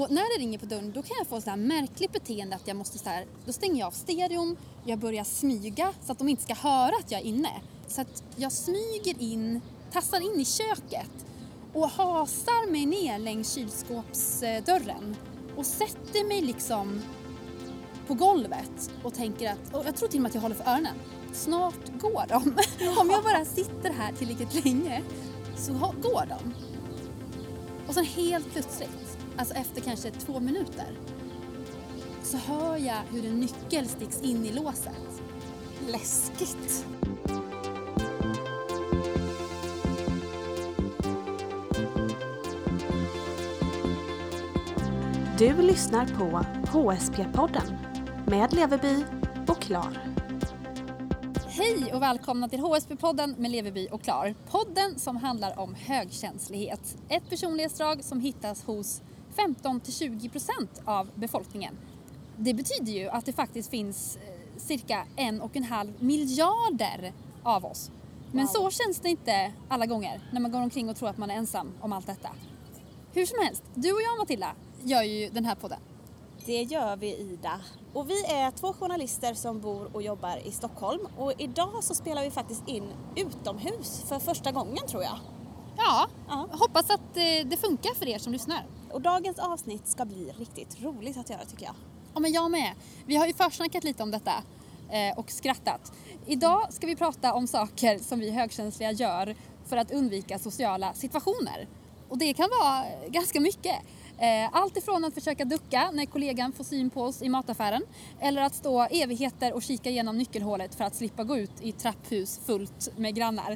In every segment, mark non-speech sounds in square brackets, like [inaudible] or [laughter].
Och när det ringer på dörren då kan jag få så här märkligt beteende att jag måste så här, då stänger jag av stereon, jag börjar smyga så att de inte ska höra att jag är inne. Så att jag smyger in, tassar in i köket och hasar mig ner längs kylskåpsdörren och sätter mig liksom på golvet och tänker att, och jag tror till och med att jag håller för öronen, snart går de. Om jag bara sitter här tillräckligt länge så går de. Och sen helt plötsligt, alltså efter kanske två minuter, så hör jag hur en nyckel sticks in i låset. Läskigt. Du lyssnar på HSP-podden med Leverby och Klar. Hej och välkomna till HSP-podden med Leverby och Klar. Podden som handlar om högkänslighet. Ett personlighetsdrag som hittas hos 15-20% av befolkningen. Det betyder ju att det faktiskt finns eh, cirka en och en halv miljarder av oss. Men Wow. så känns det inte alla gånger när man går omkring och tror att man är ensam om allt detta. Hur som helst, du och jag Matilda gör ju den här podden. Det gör vi Ida. Och vi är två journalister som bor och jobbar i Stockholm och idag så spelar vi faktiskt in utomhus för första gången tror jag. Ja, Ja. hoppas att eh, det funkar för er som lyssnar. Och dagens avsnitt ska bli riktigt roligt att göra tycker jag. Ja, men jag med. Vi har ju försnackat lite om detta eh, och skrattat. Idag ska vi prata om saker som vi högkänsliga gör för att undvika sociala situationer. Och det kan vara ganska mycket. Eh, allt ifrån att försöka ducka när kollegan får syn på oss i mataffären eller att stå evigheter och kika genom nyckelhålet för att slippa gå ut i trapphus fullt med grannar.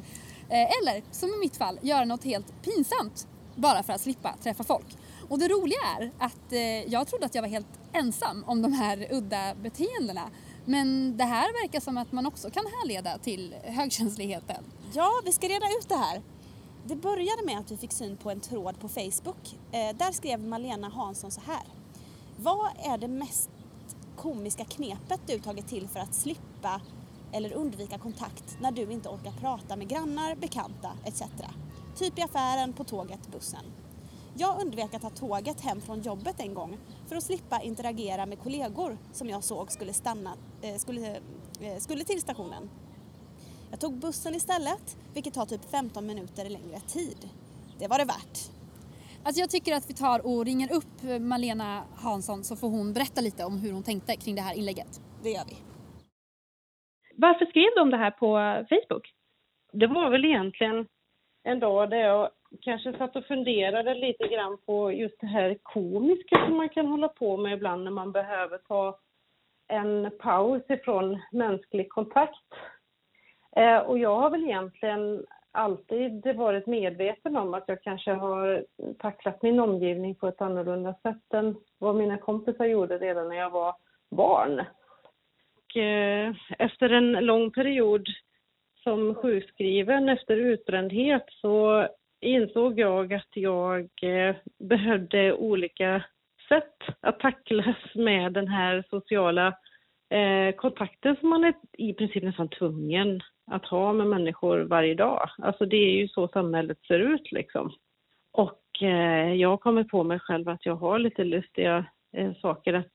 Eh, eller som i mitt fall, göra något helt pinsamt bara för att slippa träffa folk. Och det roliga är att eh, jag trodde att jag var helt ensam om de här udda beteendena. Men det här verkar som att man också kan härleda till högkänsligheten. Ja, vi ska reda ut det här. Det började med att vi fick syn på en tråd på Facebook. Eh, där skrev Malena Hansson så här. Vad är det mest komiska knepet du tagit till för att slippa eller undvika kontakt när du inte orkar prata med grannar, bekanta etc. Typ i affären, på tåget, bussen. Jag undvek att ta tåget hem från jobbet en gång för att slippa interagera med kollegor som jag såg skulle stanna, eh, skulle, eh, skulle till stationen. Jag tog bussen istället, vilket tar typ 15 minuter längre tid. Det var det värt. Alltså jag tycker att vi tar och ringer upp Malena Hansson så får hon berätta lite om hur hon tänkte kring det här inlägget. Det gör vi. Varför skrev de det här på Facebook? Det var väl egentligen en dag där jag kanske satt och funderade lite grann på just det här komiska som man kan hålla på med ibland när man behöver ta en paus ifrån mänsklig kontakt. Eh, och jag har väl egentligen alltid varit medveten om att jag kanske har tacklat min omgivning på ett annorlunda sätt än vad mina kompisar gjorde redan när jag var barn. Och, eh, efter en lång period som sjukskriven efter utbrändhet så insåg jag att jag eh, behövde olika sätt att tacklas med den här sociala eh, kontakten som man är i princip nästan tvungen att ha med människor varje dag. Alltså det är ju så samhället ser ut liksom. Och eh, jag har kommit på mig själv att jag har lite lustiga eh, saker att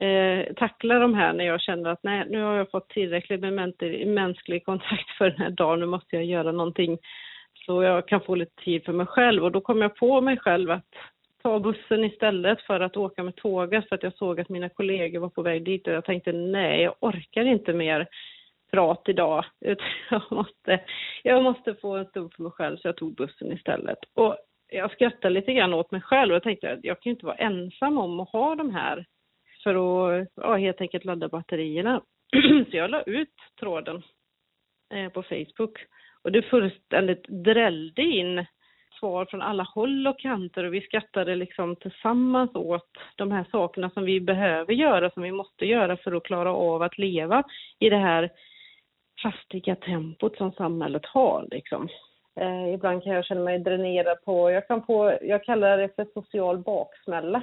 eh, tackla de här när jag känner att nej, nu har jag fått tillräckligt med mänsklig kontakt för den här dagen, nu måste jag göra någonting så jag kan få lite tid för mig själv. Och då kom jag på mig själv att ta bussen istället för att åka med tåget för att jag såg att mina kollegor var på väg dit och jag tänkte nej, jag orkar inte mer prat idag [laughs] utan jag måste, jag måste få en stund för mig själv så jag tog bussen istället. Och jag skrattade lite grann åt mig själv och tänkte att jag kan ju inte vara ensam om att ha de här för att ja, helt enkelt ladda batterierna. [clears throat] så jag la ut tråden eh, på Facebook och det fullständigt drällde in svar från alla håll och kanter och vi skrattade liksom tillsammans åt de här sakerna som vi behöver göra, som vi måste göra för att klara av att leva i det här hastiga tempot som samhället har liksom. Eh, ibland kan jag känna mig dränerad på, jag kan få, jag kallar det för social baksmälla.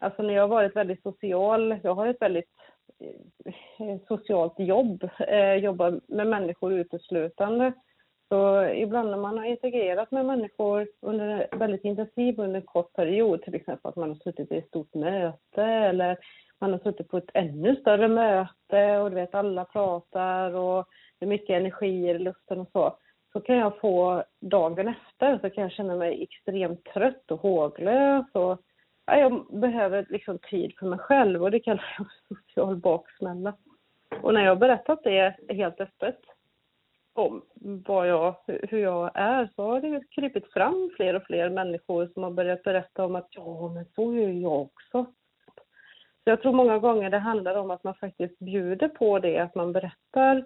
Alltså när jag har varit väldigt social, jag har ett väldigt Eh, socialt jobb, eh, jobbar med människor uteslutande, Så ibland när man har integrerat med människor under väldigt intensivt under en kort period, till exempel att man har suttit i ett stort möte eller man har suttit på ett ännu större möte och du vet alla pratar och det är mycket energier i luften och så. Så kan jag få dagen efter så kan jag känna mig extremt trött och håglös och jag behöver liksom tid för mig själv och det kallar jag social baksmälla. Och när jag har berättat det helt öppet om vad jag, hur jag är så har det krypit fram fler och fler människor som har börjat berätta om att ja, men så är jag också. Så jag tror många gånger det handlar om att man faktiskt bjuder på det, att man berättar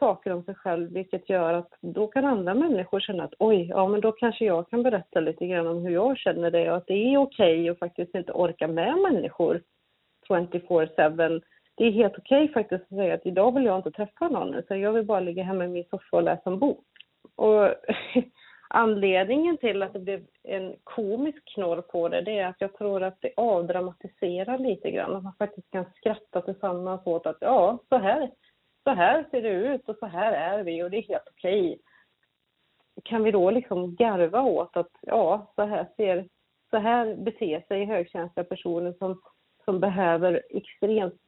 saker om sig själv, vilket gör att då kan andra människor känna att oj, ja men då kanske jag kan berätta lite grann om hur jag känner det och att det är okej okay att faktiskt inte orka med människor 24-7 det är helt okej okay faktiskt att säga att idag vill jag inte träffa någon, utan jag vill bara ligga hemma i min soffa och läsa en bok. Och [laughs] anledningen till att det blev en komisk knorr på det, det är att jag tror att det avdramatiserar lite grann. Att man faktiskt kan skratta tillsammans åt att ja, så här, så här ser det ut och så här är vi och det är helt okej. Kan vi då liksom garva åt att ja, så här ser, så här beter sig högkänsliga personer som, som behöver extremt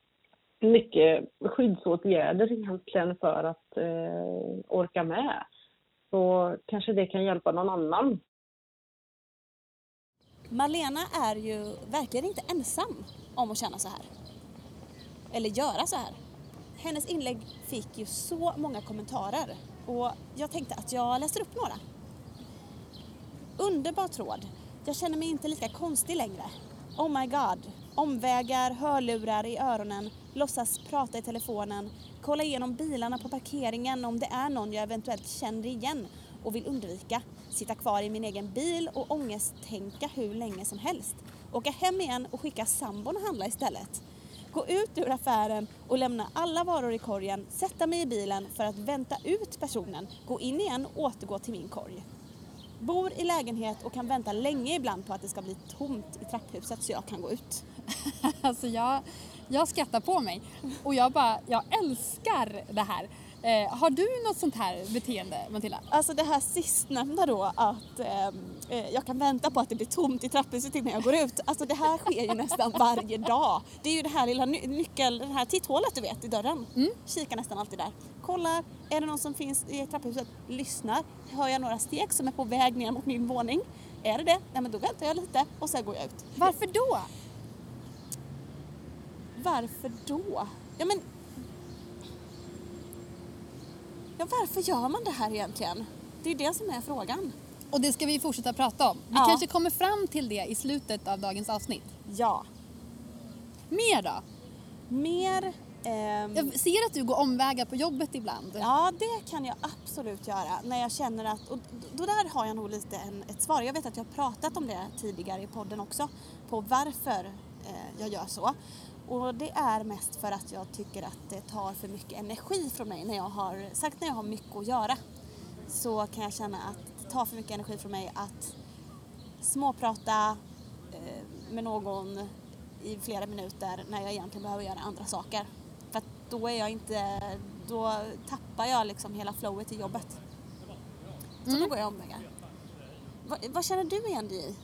mycket skyddsåtgärder egentligen för att eh, orka med. Så kanske det kan hjälpa någon annan. Malena är ju verkligen inte ensam om att känna så här. Eller göra så här. Hennes inlägg fick ju så många kommentarer och jag tänkte att jag läser upp några. Underbar tråd. Jag känner mig inte lika konstig längre. Oh my god. Omvägar, hörlurar i öronen, låtsas prata i telefonen, kolla igenom bilarna på parkeringen om det är någon jag eventuellt känner igen och vill undvika. Sitta kvar i min egen bil och ångesttänka hur länge som helst. Åka hem igen och skicka sambon och handla istället. Gå ut ur affären och lämna alla varor i korgen, sätta mig i bilen för att vänta ut personen, gå in igen och återgå till min korg. Bor i lägenhet och kan vänta länge ibland på att det ska bli tomt i trapphuset så jag kan gå ut. [laughs] alltså jag, jag skrattar på mig och jag bara, jag älskar det här. Eh, har du något sånt här beteende Matilda? Alltså det här sistnämnda då att ehm, eh, jag kan vänta på att det blir tomt i trapphuset innan jag går ut. Alltså det här sker ju nästan [laughs] varje dag. Det är ju det här lilla ny nyckel, det här titthålet du vet i dörren. Mm. Kikar nästan alltid där. Kollar, är det någon som finns i trapphuset? Lyssnar. Hör jag några steg som är på väg ner mot min våning? Är det det? Nej men då väntar jag lite och sen går jag ut. Varför då? Varför då? Ja men Ja, varför gör man det här egentligen? Det är det som är frågan. Och det ska vi fortsätta prata om. Vi ja. kanske kommer fram till det i slutet av dagens avsnitt. Ja. Mer då? Mer... Ehm... Jag ser att du går omvägar på jobbet ibland. Ja, det kan jag absolut göra. När jag känner att... Och då där har jag nog lite en, ett svar. Jag vet att jag har pratat om det tidigare i podden också. På varför eh, jag gör så. Och det är mest för att jag tycker att det tar för mycket energi från mig när jag har, sagt när jag har mycket att göra. Så kan jag känna att det tar för mycket energi från mig att småprata eh, med någon i flera minuter när jag egentligen behöver göra andra saker. För att då är jag inte, då tappar jag liksom hela flowet i jobbet. Så mm. då går jag omvägar. Va, vad känner du igen dig i?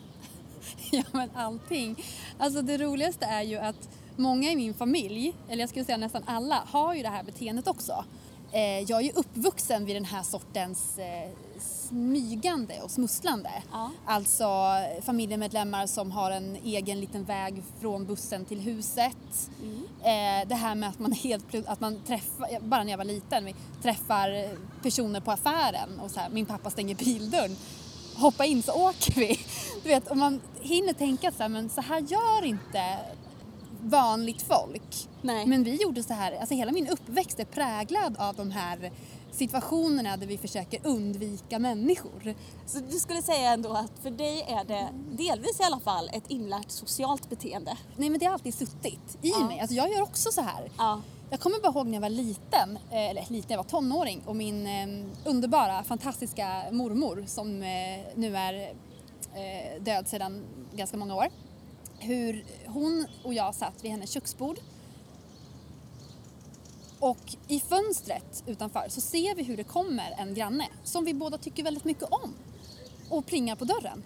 [laughs] ja men allting. Alltså det roligaste är ju att många i min familj, eller jag skulle säga nästan alla, har ju det här beteendet också. Eh, jag är ju uppvuxen vid den här sortens eh, smygande och smusslande. Ja. Alltså familjemedlemmar som har en egen liten väg från bussen till huset. Mm. Eh, det här med att man helt att man träffar, bara när jag var liten, träffar personer på affären och så här, min pappa stänger bildörren hoppa in så åker vi. [laughs] Du vet, och man hinner tänka så här, men så här gör inte vanligt folk. Nej. Men vi gjorde så här, alltså hela min uppväxt är präglad av de här situationerna där vi försöker undvika människor. Så du skulle säga ändå att för dig är det delvis i alla fall ett inlärt socialt beteende? Nej men det har alltid suttit i ja. mig. Alltså jag gör också så här. Ja. Jag kommer bara ihåg när jag var liten, eh, eller liten, jag var tonåring och min eh, underbara, fantastiska mormor som eh, nu är död sedan ganska många år hur hon och jag satt vid hennes köksbord. Och i fönstret utanför så ser vi hur det kommer en granne som vi båda tycker väldigt mycket om och plingar på dörren.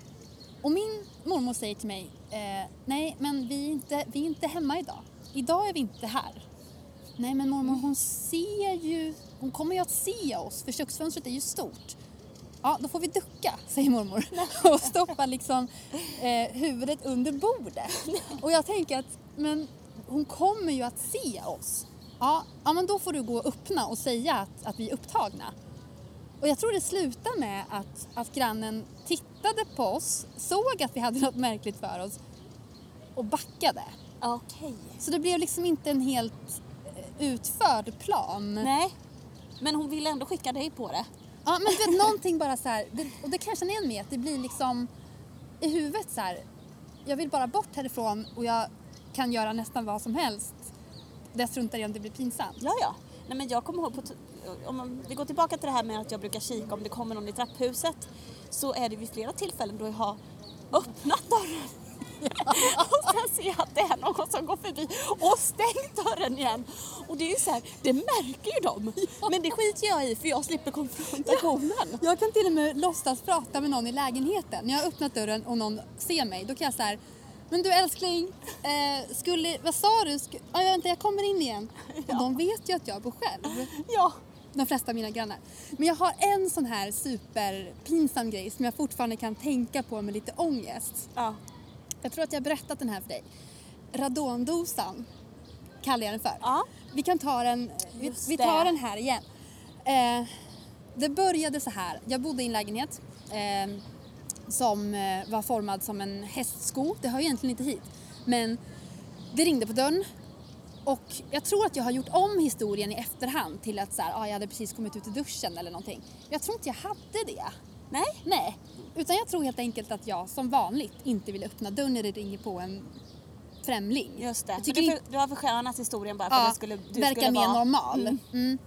Och min mormor säger till mig, eh, nej men vi är, inte, vi är inte hemma idag. Idag är vi inte här. Nej men mormor hon ser ju, hon kommer ju att se oss för köksfönstret är ju stort. Ja, då får vi ducka, säger mormor [laughs] och stoppa liksom eh, huvudet under bordet. Och jag tänker att, men hon kommer ju att se oss. Ja, ja men då får du gå och öppna och säga att, att vi är upptagna. Och jag tror det slutar med att, att grannen tittade på oss, såg att vi hade något märkligt för oss och backade. Okej. Så det blev liksom inte en helt eh, utförd plan. Nej. Men hon ville ändå skicka dig på det. Ja, men du vet någonting bara så här, det, och det kan jag känna igen med att det blir liksom i huvudet så här. Jag vill bara bort härifrån och jag kan göra nästan vad som helst. Det jag struntar i om det blir pinsamt. Ja, ja. Nej, men jag kommer ihåg, på om man, vi går tillbaka till det här med att jag brukar kika om det kommer någon i trapphuset. Så är det vid flera tillfällen då jag har öppnat dörren. [laughs] och sen ser jag att det är någon som går förbi och stängt dörren igen. Och det är ju så här, det märker ju de. Men det skiter jag i för jag slipper konfrontationen. Jag kan till och med låtsas prata med någon i lägenheten. När jag har öppnat dörren och någon ser mig, då kan jag så här men du älskling, eh, skulle, vad sa du? Sk- ah, vänta, jag kommer in igen. Och de vet ju att jag bor själv. Ja. De flesta av mina grannar. Men jag har en sån här superpinsam grej som jag fortfarande kan tänka på med lite ångest. ja. Jag tror att jag har berättat den här för dig. Radondosan kallar jag den för. Ja. Vi kan ta den, vi, vi tar den här igen. Eh, det började så här. Jag bodde i en lägenhet eh, som eh, var formad som en hästsko. Det hör egentligen inte hit. Men det ringde på dörren och jag tror att jag har gjort om historien i efterhand till att så här, ah, jag hade precis kommit ut ur duschen eller någonting. Jag tror inte jag hade det. Nej. Nej, utan jag tror helt enkelt att jag som vanligt inte vill öppna dörren när det ringer på en främling. Just det. Du, för, du har förskönat historien bara för att det skulle, du verkar skulle mer vara... normal. Mm. Mm.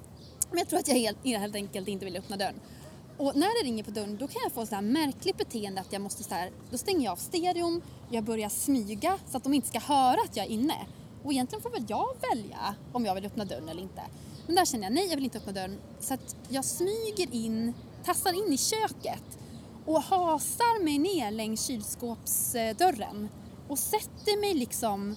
Men jag tror att jag helt, helt enkelt inte vill öppna dörren. Och när det ringer på dörren då kan jag få så här märkligt beteende att jag måste så här, då stänger jag av stereon, jag börjar smyga så att de inte ska höra att jag är inne. Och egentligen får väl jag välja om jag vill öppna dörren eller inte. Men där känner jag nej, jag vill inte öppna dörren. Så att jag smyger in, tassar in i köket och hasar mig ner längs kylskåpsdörren och sätter mig liksom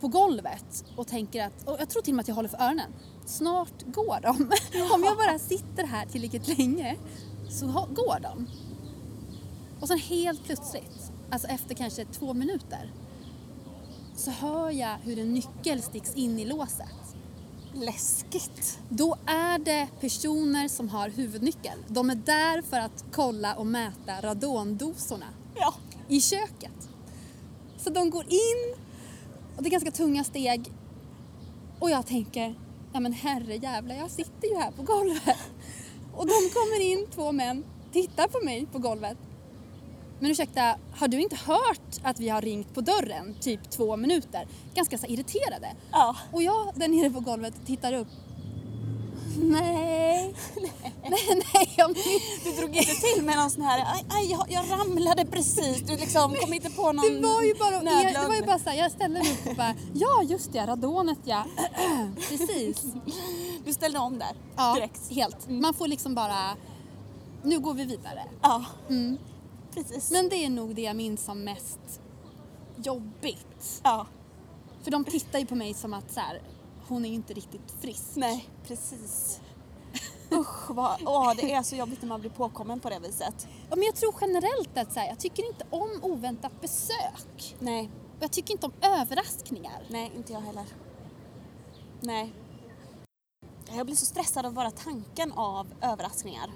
på golvet och tänker att, och jag tror till och med att jag håller för öronen, snart går de. [laughs] Om jag bara sitter här tillräckligt länge så går de. Och sen helt plötsligt, alltså efter kanske två minuter, så hör jag hur en nyckel sticks in i låset. Läskigt. Då är det personer som har huvudnyckel. De är där för att kolla och mäta radondosorna Ja. i köket. Så de går in och det är ganska tunga steg och jag tänker, ja men herre jävlar jag sitter ju här på golvet. Och de kommer in, två män, tittar på mig på golvet. Men ursäkta, har du inte hört att vi har ringt på dörren typ två minuter? Ganska så irriterade. Ja. Och jag där nere på golvet tittar upp. Nej, [laughs] nej, nej, jag Du drog inte till med någon sån här, aj, aj jag, jag ramlade precis, du liksom kom inte på någon Det var ju bara, nödlögn. det var ju bara så här, jag ställde mig upp och bara, ja just det, radonet ja. [clears throat] Precis. Du ställde om där Ja, direkt. helt. Man får liksom bara, nu går vi vidare. Ja, Mm. Precis. Men det är nog det jag minns som mest jobbigt. ja, För de tittar ju på mig som att så här, hon är ju inte riktigt frisk. nej, precis. [laughs] Usch, vad, åh, det är så jobbigt när man blir påkommen på det viset. Ja, men jag tror generellt att så här, jag tycker inte om oväntat besök. Nej, Och jag tycker inte om överraskningar. nej, inte jag heller. Nej. Jag blir så stressad av bara tanken av överraskningar.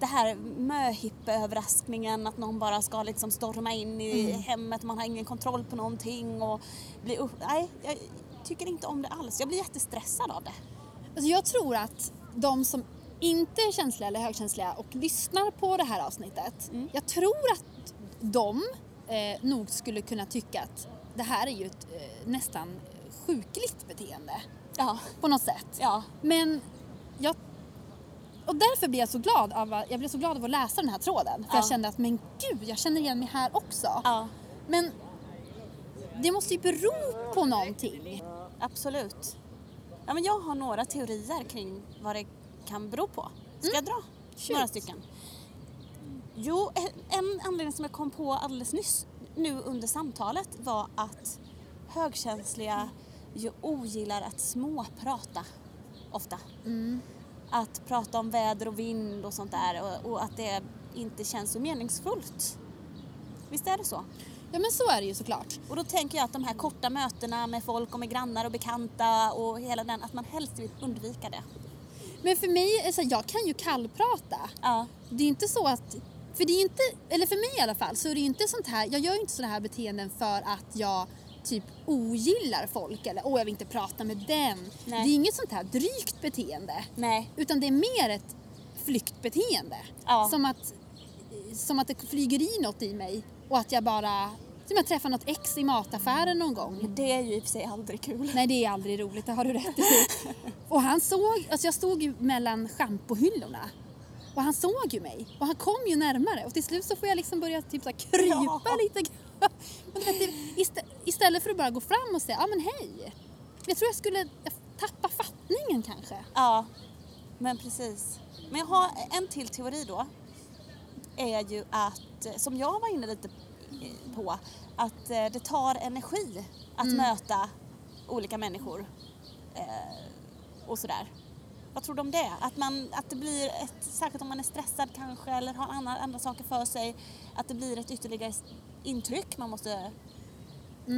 Det här möhippeöverraskningen, att någon bara ska liksom storma in i hemmet, man har ingen kontroll på någonting och bli upp... Nej, jag tycker inte om det alls. Jag blir jättestressad av det. Alltså jag tror att de som inte är känsliga eller högkänsliga och lyssnar på det här avsnittet, Mm. jag tror att de eh, nog skulle kunna tycka att det här är ju ett eh, nästan sjukligt beteende Ja, på något sätt. ja, Men jag... Och därför blir jag så glad av, att- jag blev så glad av att läsa den här tråden. För Ja. jag kände att men gud, jag känner igen mig här också. ja, Men det måste ju bero på någonting. absolut. Ja, men jag har några teorier kring vad det kan bero på. Ska jag dra Shoot. några stycken? Jo, en- en anledning som jag kom på alldeles nyss nu under samtalet var att högkänsliga ju ogillar att småprata ofta. Mm. Att prata om väder och vind och sånt där och, och att det inte känns så meningsfullt. Visst är det så? Ja men så är det ju såklart. Och då tänker jag att de här korta mötena med folk och med grannar och bekanta och hela den, att man helst vill undvika det. Men för mig, alltså, jag kan ju kallprata. Ja. Det är inte så att, för det är inte, eller för mig i alla fall, så är det ju inte sånt här, jag gör ju inte sådana här beteenden för att jag typ ogillar folk eller åh jag vill inte prata med den. Nej. Det är inget sånt här drygt beteende. Nej. Utan det är mer ett flyktbeteende. Ja. Som, att, som att det flyger i något i mig och att jag bara, som jag träffar något ex i mataffären någon gång. Det är ju i och för sig aldrig kul. Nej det är aldrig roligt, det har du rätt i. [laughs] Och han såg, alltså jag stod ju mellan schampohyllorna. Och han såg ju mig och han kom ju närmare och till slut så får jag liksom börja typ så krypa Ja. lite grann. [laughs] Men vet, Istället för att bara gå fram och säga ja men hej. Jag tror jag skulle tappa fattningen kanske. Ja, men precis. Men jag har en till teori då. Är ju att, eh, som jag var inne lite på, att eh, det tar energi att möta olika människor. Eh, och sådär. Vad tror du om det? Att, man, att det blir ett, särskilt om man är stressad kanske eller har andra, andra saker för sig, att det blir ett ytterligare intryck man måste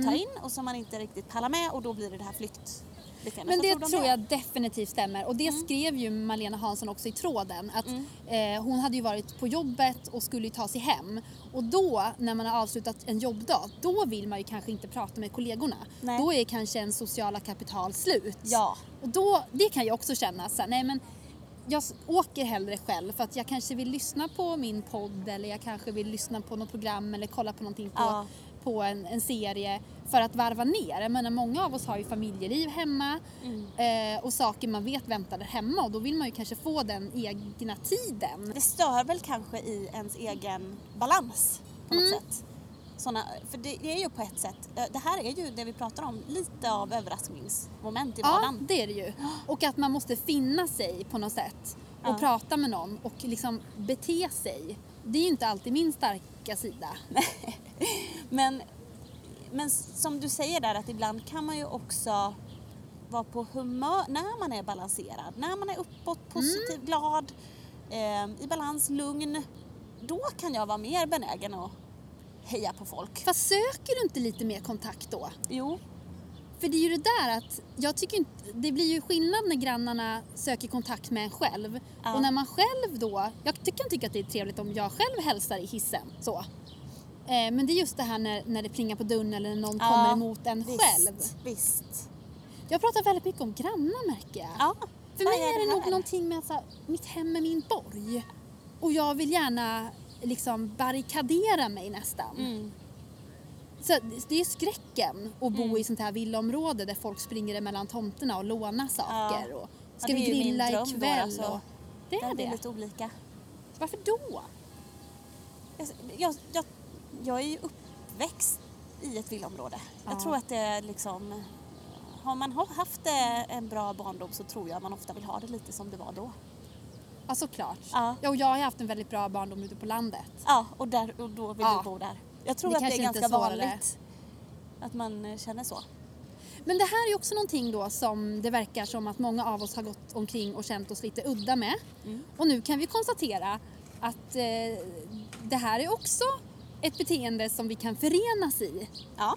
ta in och som man inte riktigt pallar med och då blir det det här flyktbeteendet. Men det tror jag definitivt stämmer och det Mm. skrev ju Malena Hansson också i tråden att eh, hon hade ju varit på jobbet och skulle ta sig hem och då när man har avslutat en jobbdag då vill man ju kanske inte prata med kollegorna. Nej. Då är kanske en sociala kapital slut. Ja. Och då, det kan jag också känna så här, nej men jag åker hellre själv för att jag kanske vill lyssna på min podd eller jag kanske vill lyssna på något program eller kolla på någonting på, Ja. På en, en serie för att varva ner. Jag menar många av oss har ju familjeliv hemma eh, och saker man vet väntar där hemma och då vill man ju kanske få den egna tiden. Det stör väl kanske i ens egen balans på något sätt. Såna, för det, det är ju på ett sätt, eh, det här är ju det vi pratar om, lite av överraskningsmoment i Ja, vardagen. det är det ju. Och att man måste finna sig på något sätt och Ja. prata med någon och liksom bete sig. Det är ju inte alltid min starka sida. [laughs] Men, men som du säger där att ibland kan man ju också vara på humör när man är balanserad, när man är uppåt, positiv, Mm. glad, eh, i balans, lugn. Då kan jag vara mer benägen att heja på folk. Fast söker du inte lite mer kontakt då? Jo, För det är ju det där att jag tycker inte, det blir ju skillnad när grannarna söker kontakt med en själv. Ja. Och när man själv då, jag tycker tycker att det är trevligt om jag själv hälsar i hissen. Så. Eh, men det är just det här när, när det plingar på dörren eller när någon Ja, kommer emot en visst, själv. visst. Jag pratar väldigt mycket om grannar märker jag. Ja, För mig är det nog någonting med att så mitt hem är min borg. Och jag vill gärna liksom barrikadera mig nästan. Mm. Så det är skräcken att bo i sånt här villaområde där folk springer emellan tomterna och lånar saker. Ja. Och Ja, ska det vi är grilla då, ikväll? alltså. och... Det är det. lite olika. Varför då? Jag, jag, jag är ju uppväxt i ett villaområde. Ja. Jag tror att det är liksom... Har man ha- haft eh, en bra barndom så tror jag man ofta vill ha det lite som det var då. Ja, såklart. Ja. Ja, och jag har haft en väldigt bra barndom ute på landet. Ja, och, där, och då vill Ja. du bo där. Jag tror Det att det är ganska är vanligt att man eh, känner så. Men det här är också någonting då som det verkar som att många av oss har gått omkring och känt oss lite udda med. Mm. Och nu kan vi konstatera att eh, det här är också ett beteende som vi kan förenas i. Ja.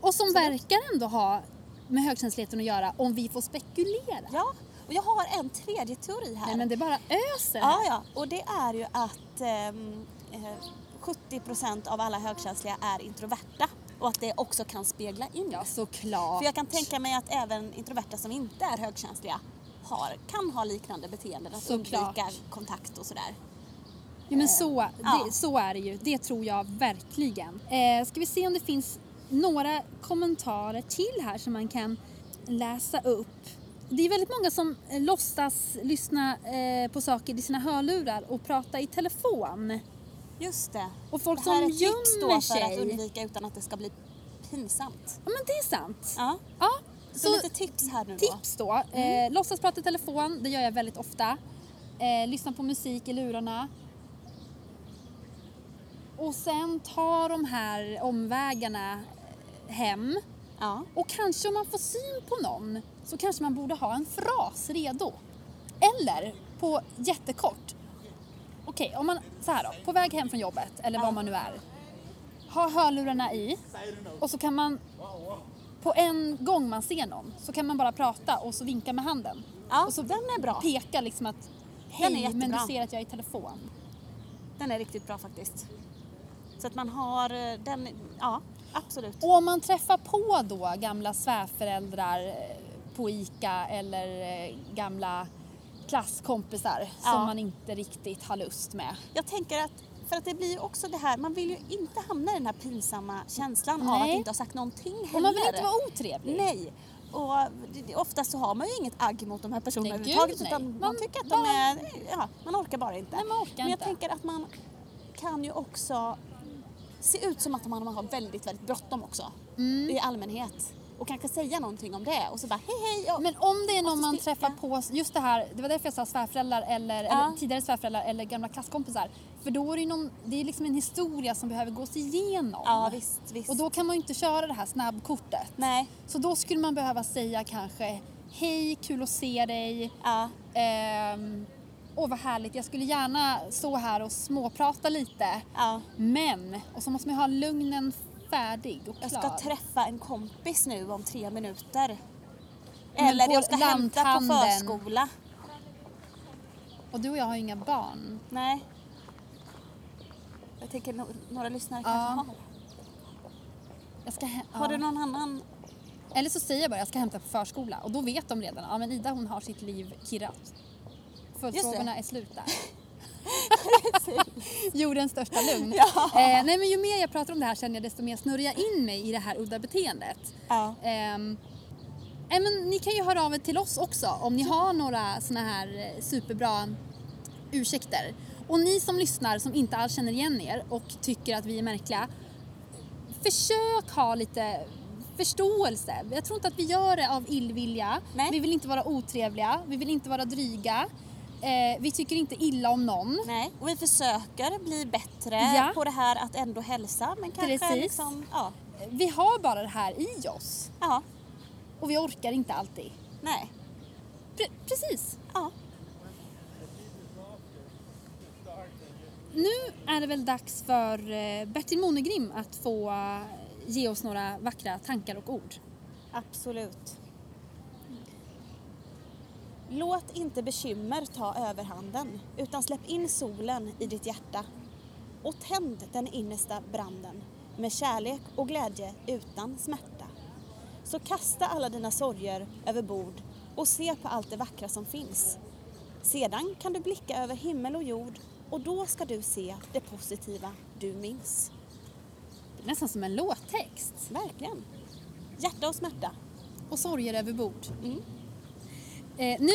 Och som verkar ändå ha med högkänsligheten att göra om vi får spekulera. ja. Och jag har en tredje teori här. Nej men det bara öser Ja, ja. Och det är ju att ehm, eh, 70% av alla högkänsliga är introverta. Och att det också kan spegla in. Ja såklart. För jag kan tänka mig att även introverta som inte är högkänsliga har, kan ha liknande beteenden. Att Såklart. undvika kontakt och sådär. Ja men så, ja. det, så är det ju. Det tror jag verkligen. Eh, ska vi se om det finns några kommentarer till här som man kan läsa upp. Det är väldigt många som eh, låtsas lyssna eh, på saker i sina hörlurar och prata i telefon. Just det. Och folk det här som är ett tips då för att undvika utan att det ska bli pinsamt. Ja men det är sant. Ja. Ja, Så, Så- lite tips här nu då. Tips då. Eh, låtsas prata i telefon, det gör jag väldigt ofta. Eh, lyssna på musik i lurarna. Och sen ta de här omvägarna eh, hem. Ja. Och kanske om man får syn på någon så kanske man borde ha en fras redo. Eller på jättekort. Okej, om man så här då, på väg hem från jobbet eller var man nu är. Ha hörlurarna i och så kan man på en gång man ser någon så kan man bara prata och så vinka med handen. ja, och så den är bra. Peka liksom att hej men du ser att jag är i telefon. Den är riktigt bra faktiskt. Så att man har eh, den, ja absolut. Och om man träffar på då gamla svärföräldrar eh, på ICA eller eh, gamla klasskompisar Ja. som man inte riktigt har lust med. Jag tänker att, för att det blir ju också det här, man vill ju inte hamna i den här pinsamma känslan av att Nej. inte ha sagt någonting heller. Och man vill inte vara otrevlig. Nej. Och oftast så har man ju inget agg mot de här personerna Nej, överhuvudtaget nej. utan man, Man tycker att de är, ja, man orkar bara inte. Nej, man orkar Men jag inte. tänker att man kan ju också se ut som att man har väldigt, väldigt bråttom också. Mm. I allmänhet. Och kanske säga någonting om det och så bara hej hej. Ja. Men om det är någon man träffar på, just det här, det var därför jag sa svärföräldrar eller, Ja. eller tidigare svärföräldrar eller gamla klasskompisar. För då är det ju någon, det är liksom en historia som behöver gås igenom. ja visst, visst. Och då kan man ju inte köra det här snabbkortet. Nej. Så då skulle man behöva säga kanske Hej, kul att se dig. Ja. Ehm, Åh vad härligt, jag skulle gärna stå här och småprata lite. ja. Men, och så måste man ha lugnen färdig och Jag klar. ska träffa en kompis nu om tre minuter. Men Eller jag ska hämta på förskola. Och du och jag har inga barn. Nej. Jag tänker no- några lyssnare Ja. kanske har. Jag ska Har ja. du någon annan? Eller så säger jag bara jag ska hämta på förskola och då vet de redan. Ja men Ida hon har sitt liv kirrat. Följdfrågorna är slut där. Jordens största lugn. Ja. Eh, nej men ju mer jag pratar om det här känner jag desto mer snurrar jag in mig i det här udda beteendet. Ja. Nej, men ni kan ju höra av er till oss också om ni har några såna här eh, superbra ursäkter. Och ni som lyssnar som inte alls känner igen er och tycker att vi är märkliga. Försök ha lite förståelse. Jag tror inte att vi gör det av illvilja. Nej. Vi vill inte vara otrevliga, vi vill inte vara dryga. Eh, vi tycker inte illa om någon. Nej. Och vi försöker bli bättre Ja. på det här att ändå hälsa. Men kanske Precis. liksom, ja. Vi har bara det här i oss Ja. och vi orkar inte alltid. Nej. Pre- precis. Ja. Nu är det väl dags för eh, Bertil Monegrim att få eh, ge oss några vackra tankar och ord. Absolut. Låt inte bekymmer ta överhanden utan släpp in solen i ditt hjärta. Och tänd den innersta branden med kärlek och glädje utan smärta. Så kasta alla dina sorger över bord och se på allt det vackra som finns. Sedan kan du blicka över himmel och jord och då ska du se det positiva du minns. Det är nästan som en låttext. Verkligen. Hjärta och smärta. Och sorger över bord. Mm. Eh, nu,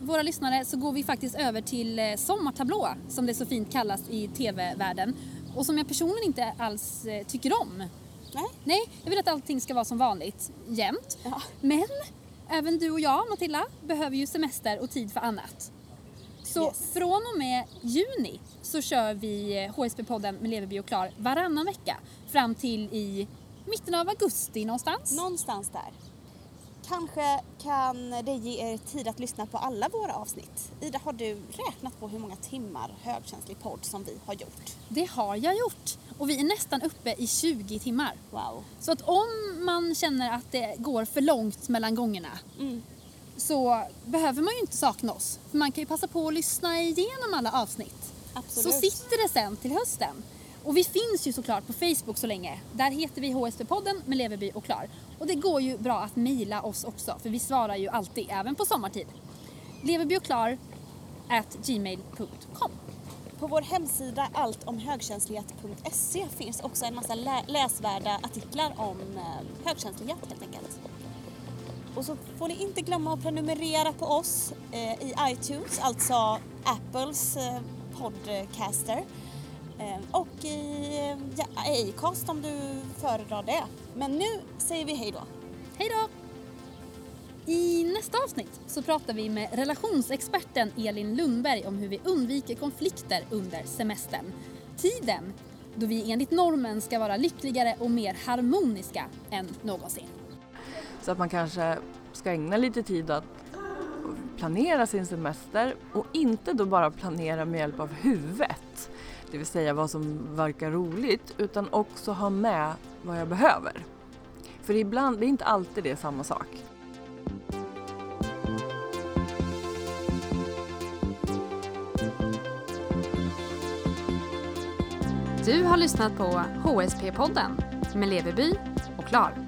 våra lyssnare, så går vi faktiskt över till eh, sommartablå som det så fint kallas i tv-världen. Och som jag personligen inte alls eh, tycker om. Nej? Nej, jag vill att allting ska vara som vanligt, jämt. Ja. Men även du och jag, Matilda, behöver ju semester och tid för annat. Så Yes. från och med juni så kör vi eh, HSB-podden med Leverby och Klar varannan vecka fram till i mitten av augusti någonstans. Någonstans där. Kanske kan det ge er tid att lyssna på alla våra avsnitt. Ida, har du räknat på hur många timmar högkänslig podd som vi har gjort? Det har jag gjort och vi är nästan uppe i 20 timmar. Wow. Så att om man känner att det går för långt mellan gångerna Mm. så behöver man ju inte sakna oss. För man kan ju passa på att lyssna igenom alla avsnitt. Absolut. Så sitter det sen till hösten. Och vi finns ju såklart på Facebook så länge. Där heter vi HSB-podden med Leverby och Klar. Och det går ju bra att mejla oss också för vi svarar ju alltid, även på sommartid. Leverby och Klar at gmail.com. På vår hemsida alltomhögkänslighet.se finns också en massa lä- läsvärda artiklar om eh, högkänslighet helt enkelt. Och så får ni inte glömma att prenumerera på oss eh, i iTunes, alltså Apples eh, podcaster. Eh, och i eh, ja, Acast om du föredrar det. Men nu säger vi hej då. Hej då! I nästa avsnitt så pratar vi med relationsexperten Elin Lundberg om hur vi undviker konflikter under semestern. Tiden då vi enligt normen ska vara lyckligare och mer harmoniska än någonsin. Så att man kanske ska ägna lite tid att planera sin semester och inte då bara planera med hjälp av huvudet, det vill säga vad som verkar roligt, utan också ha med vad jag behöver. För ibland, det är inte alltid det är samma sak. Du har lyssnat på HSP-podden med Leveby och Klar.